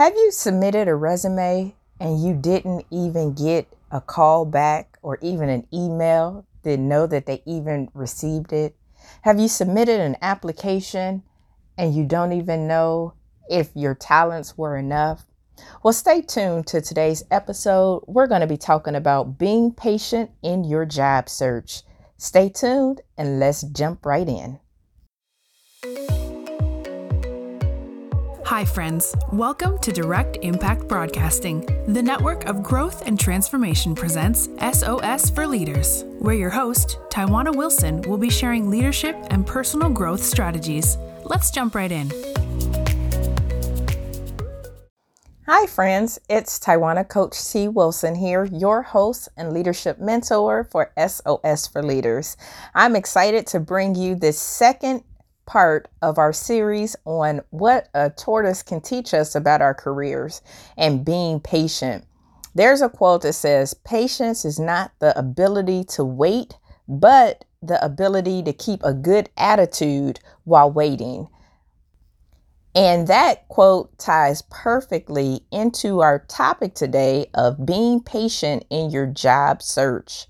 Have you submitted a resume and you didn't even get a call back or even an email? Didn't know that they even received it? Have you submitted an application and you don't even know if your talents were enough? Well, stay tuned to today's episode. We're going to be talking about being patient in your job search. Stay tuned and let's jump right in. Hi, friends. Welcome to Direct Impact Broadcasting. The network of growth and transformation presents SOS for Leaders, where your host, Taiwana Wilson, will be sharing leadership and personal growth strategies. Let's jump right in. Hi, friends. It's Taiwana Coach T. Wilson here, your host and leadership mentor for SOS for Leaders. I'm excited to bring you this second part of our series on what a tortoise can teach us about our careers and being patient. There's a quote that says, Patience is not the ability to wait, but the ability to keep a good attitude while waiting. And that quote ties perfectly into our topic today of being patient in your job search.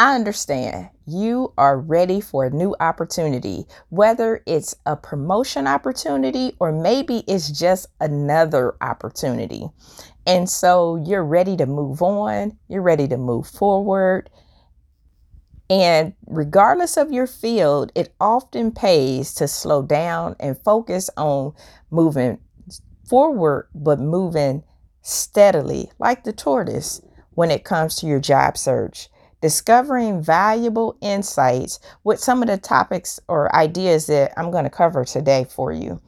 I understand you are ready for a new opportunity, whether it's a promotion opportunity or maybe it's just another opportunity. And so you're ready to move on, you're ready to move forward. And regardless of your field, it often pays to slow down and focus on moving forward, but moving steadily, like the tortoise, when it comes to your job search discovering valuable insights with some of the topics or ideas that I'm going to cover today for you.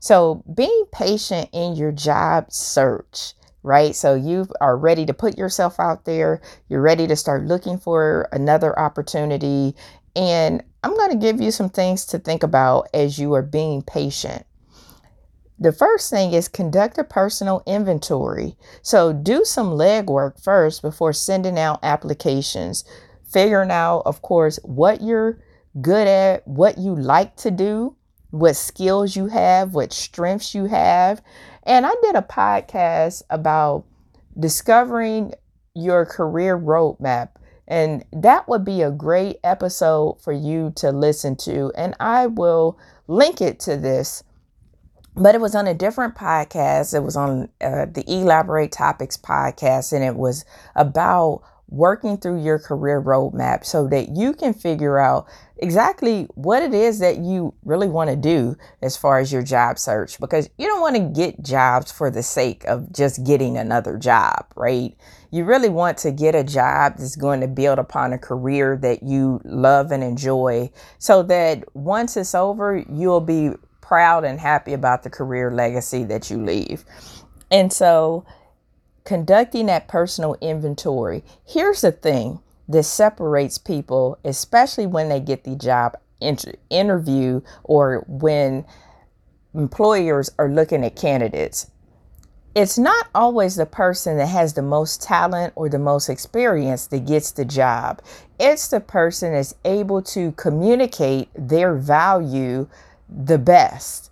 So, being patient in your job search, right? So, you are ready to put yourself out there, you're ready to start looking for another opportunity. And I'm going to give you some things to think about as you are being patient. The first thing is conduct a personal inventory. So do some legwork first before sending out applications. Figuring out, of course, what you're good at, what you like to do, what skills you have, what strengths you have. And I did a podcast about discovering your career roadmap. And that would be a great episode for you to listen to. And I will link it to this but it was on a different podcast. It was on uh, the Elaborate Topics podcast, and it was about working through your career roadmap so that you can figure out exactly what it is that you really want to do as far as your job search because you don't want to get jobs for the sake of just getting another job, right? You really want to get a job that's going to build upon a career that you love and enjoy so that once it's over, you'll be proud and happy about the career legacy that you leave. And so, conducting that personal inventory, here's the thing that separates people, especially when they get the job inter- interview or when employers are looking at candidates. It's not always the person that has the most talent or the most experience that gets the job. It's the person that's able to communicate their value the best.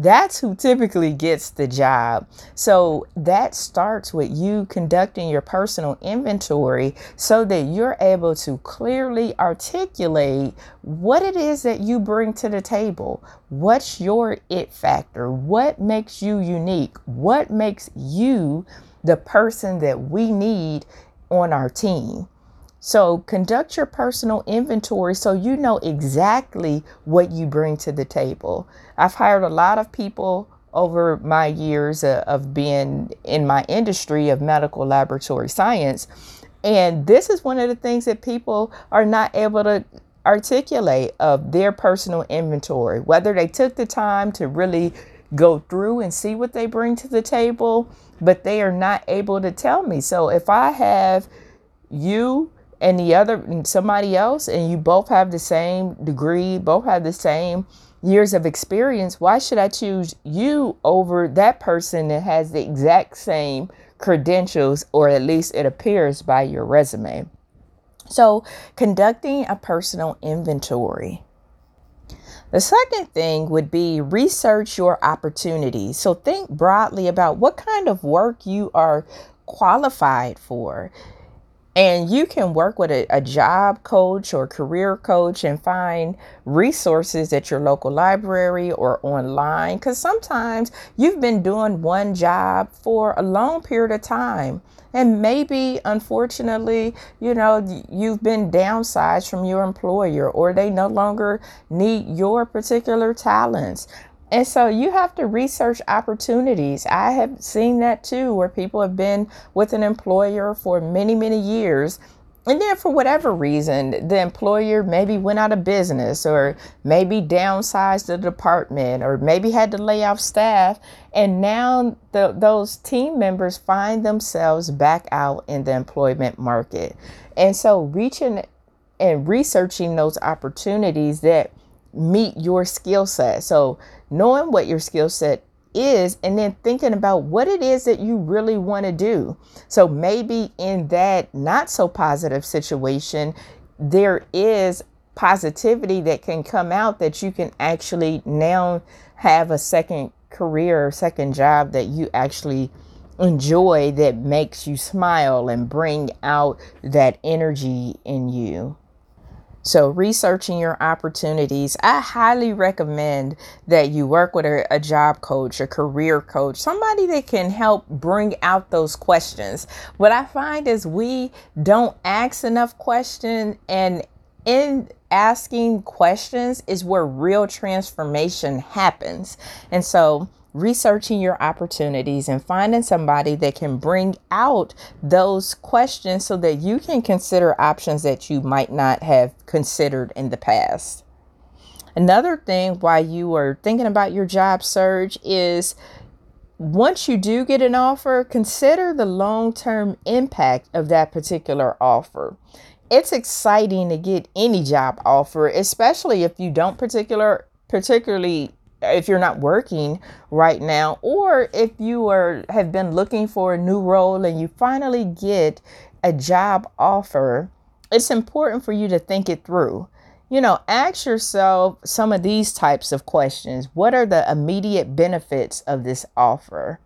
That's who typically gets the job. So that starts with you conducting your personal inventory so that you're able to clearly articulate what it is that you bring to the table. What's your it factor? What makes you unique? What makes you the person that we need on our team? So conduct your personal inventory so you know exactly what you bring to the table. I've hired a lot of people over my years uh, of being in my industry of medical laboratory science. And this is one of the things that people are not able to articulate of their personal inventory, whether they took the time to really go through and see what they bring to the table, but they are not able to tell me. So if I have you and the other somebody else and you both have the same degree both have the same years of experience why should i choose you over that person that has the exact same credentials or at least it appears by your resume so conducting a personal inventory The second thing would be research your opportunities. So think broadly about what kind of work you are qualified for. And you can work with a, a, job coach or career coach and find resources at your local library or online. Because sometimes you've been doing one job for a long period of time. And maybe, unfortunately, you know, you've been downsized from your employer or they no longer need your particular talents. And so you have to research opportunities. I have seen that too, where people have been with an employer for many, many years. And then, for whatever reason, the employer maybe went out of business or maybe downsized the department or maybe had to lay off staff. And now the, those team members find themselves back out in the employment market. And so, reaching and researching those opportunities that meet your skill set. So, knowing what your skill set is and then thinking about what it is that you really want to do. So maybe in that not so positive situation, there is positivity that can come out that you can actually now have a second career or second job that you actually enjoy that makes you smile and bring out that energy in you. So, researching your opportunities, I highly recommend that you work with a, a, job coach, a career coach, somebody that can help bring out those questions. What I find is we don't ask enough questions, and in asking questions is where real transformation happens. And so, researching your opportunities and finding somebody that can bring out those questions so that you can consider options that you might not have considered in the past. Another thing while you are thinking about your job search is once you do get an offer, consider the long term impact of that particular offer. It's exciting to get any job offer, especially if you don't particular particularly if you're not working right now or if you are have been looking for a new role and you finally get a job offer it's important for you to think it through. You know ask yourself some of these types of questions. What are the immediate benefits of this offer?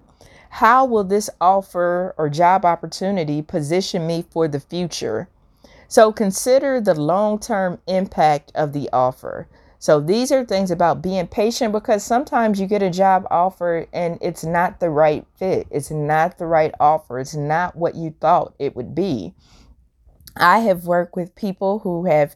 How will this offer or job opportunity position me for the future? So consider the long-term impact of the offer so these are things about being patient because sometimes you get a job offer and it's not the right fit. It's not the right offer. It's not what you thought it would be. I have worked with people who have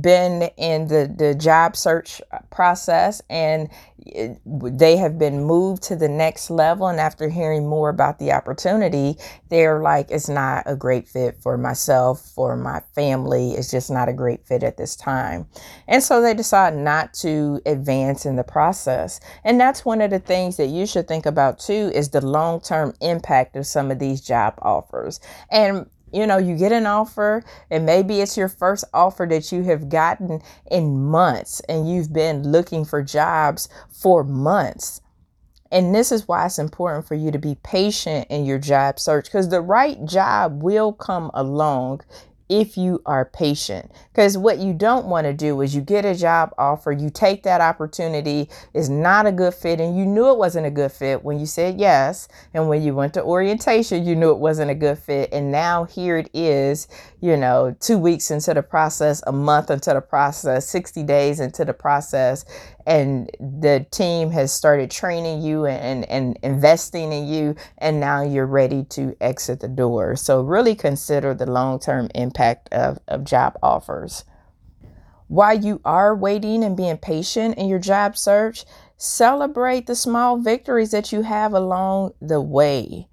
been in the, the job search process and eh, they have been moved to the next level. And after hearing more about the opportunity, they're like, it's not a great fit for myself, for my family. It's just not a great fit at this time. And so they decide not to advance in the process. And that's one of the things that you should think about too is the long term impact of some of these job offers. And you know, you get an offer, and maybe it's your first offer that you have gotten in months, and you've been looking for jobs for months. And this is why it's important for you to be patient in your job search because the right job will come along if you are patient. Because what you don't want to do is you get a job offer, you take that opportunity, is not a good fit, and you knew it wasn't a good fit when you said yes. And when you went to orientation, you knew it wasn't a good fit. And now here it is, you know, two weeks into the process, a month into the process, 60 days into the process, and the team has started training you and, and investing in you and now you're ready to exit the door so really consider the long-term impact of, of job offers while you are waiting and being patient in your job search celebrate the small victories that you have along the way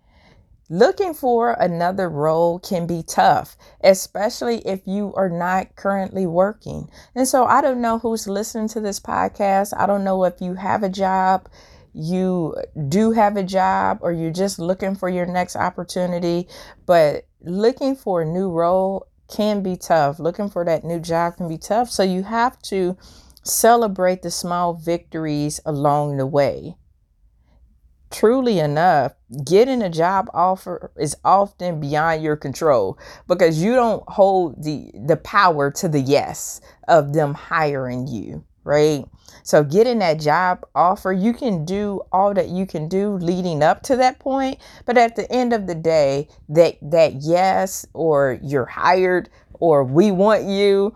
Looking for another role can be tough, especially if you are not currently working. And so I don't know who's listening to this podcast. I don't know if you have a job, you do have a job, or you're just looking for your next opportunity. But looking for a new role can be tough. Looking for that new job can be tough. So you have to celebrate the small victories along the way truly enough, getting a job offer is often beyond your control because you don't hold the the power to the yes of them hiring you. Right? So getting that job offer, you can do all that you can do leading up to that point, but at the end of the day, that that yes or you're hired or we want you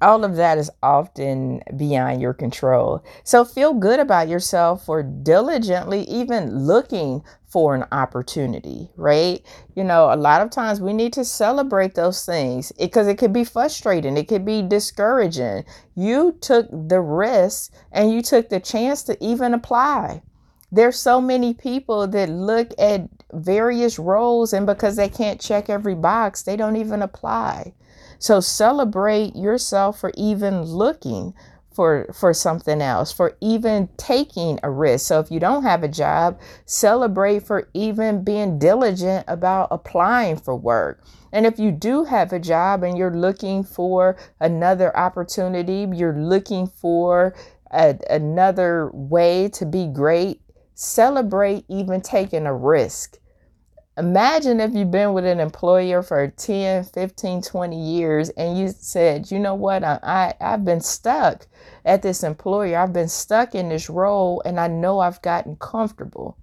all of that is often beyond your control. So feel good about yourself for diligently even looking for an opportunity, right? You know, a lot of times we need to celebrate those things because it, could be frustrating, it could be discouraging. You took the risk and you took the chance to even apply. There's so many people that look at various roles and because they can't check every box, they don't even apply. So celebrate yourself for even looking for for something else, for even taking a risk. So if you don't have a job, celebrate for even being diligent about applying for work. And if you do have a job and you're looking for another opportunity, you're looking for a, another way to be great, celebrate even taking a risk Imagine if you've been with an employer for 10, 15, 20 years and you said, you know what, I, I, I've been stuck at this employer. I've been stuck in this role and I know I've gotten comfortable.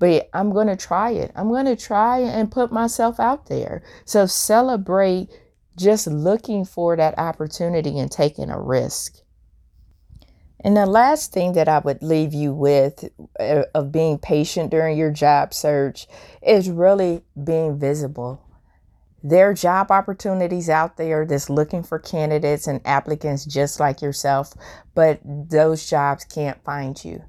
But I'm going to try it. I'm going to try and put myself out there. So celebrate just looking for that opportunity and taking a risk. And the last thing that I would leave you with uh, of being patient during your job search is really being visible. There are job opportunities out there that's looking for candidates and applicants just like yourself, but those jobs can't find you.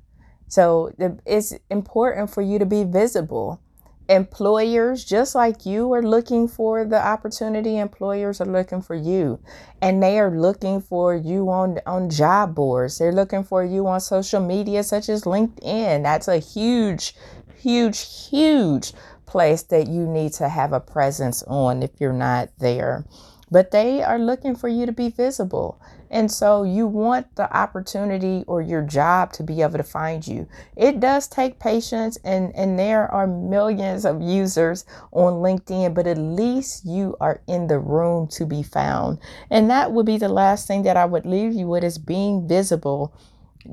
So it's important for you to be visible employers just like you are looking for the opportunity employers are looking for you. And they are looking for you on on job boards. They're looking for you on social media such as linkedin. That's a huge huge huge place that you need to have a presence on if you're not there. But they are looking for you to be visible and so you want the opportunity or your job to be able to find you. It does take patience and, and there are millions of users on LinkedIn, but at least you are in the room to be found. And that would be the last thing that I would leave you with is being visible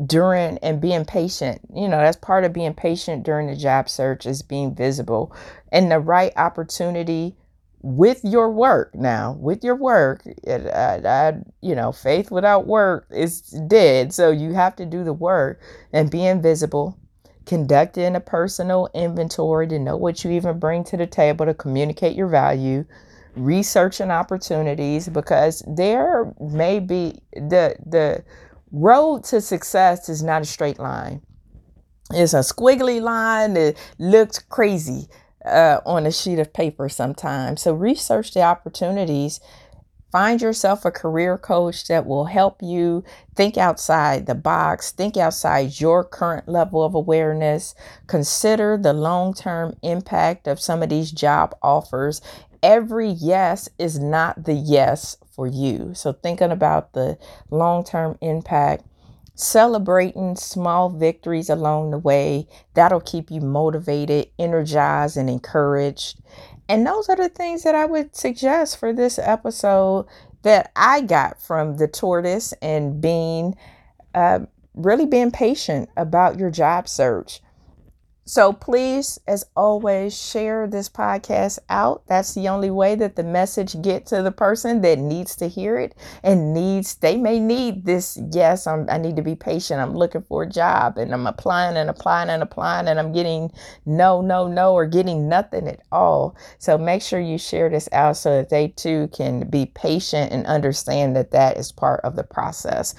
during and being patient. You know, that's part of being patient during the job search is being visible and the right opportunity with your work now with your work it, I, I, you know faith without work is dead. So you have to do the work and be invisible conducting a personal inventory to know what you even bring to the table to communicate your value researching opportunities because there may be the the road to success is not a straight line. It's a squiggly line that looks crazy uh, on a sheet of paper sometimes. So research the opportunities. Find yourself a career coach that will help you think outside the box, think outside your current level of awareness, consider the long term impact of some of these job offers. Every yes is not the yes for you. So, thinking about the long term impact celebrating small victories along the way. That'll keep you motivated, energized, and encouraged. And those are the things that I would suggest for this episode that I got from the tortoise and being uh, really being patient about your job search. So please, as always, share this podcast out. That's the only way that the message get to the person that needs to hear it and needs. They may need this. Yes, I'm, I need to be patient. I'm looking for a job and I'm applying and applying and applying and I'm getting no, no, no, or getting nothing at all. So make sure you share this out so that they too can be patient and understand that that is part of the process.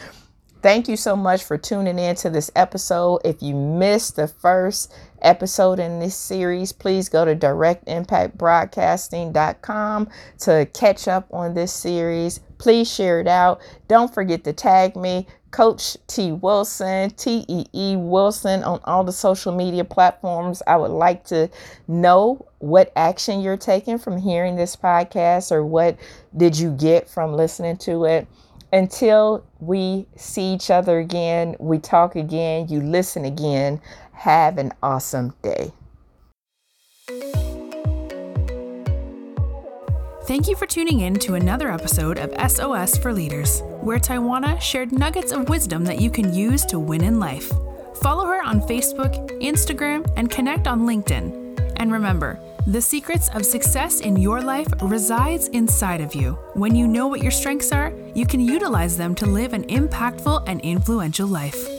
Thank you so much for tuning in to this episode. If you missed the first episode in this series, please go to directimpactbroadcasting.com to catch up on this series. Please share it out. Don't forget to tag me, Coach T Wilson, T E E Wilson, on all the social media platforms. I would like to know what action you're taking from hearing this podcast or what did you get from listening to it until we see each other again, we talk again, you listen again, have an awesome day. Thank you for tuning in to another episode of SOS for Leaders, where Taiwana shared nuggets of wisdom that you can use to win in life. Follow her on Facebook, Instagram, and connect on LinkedIn. And remember, the secrets of success in your life resides inside of you. When you know what your strengths are, you can utilize them to live an impactful and influential life.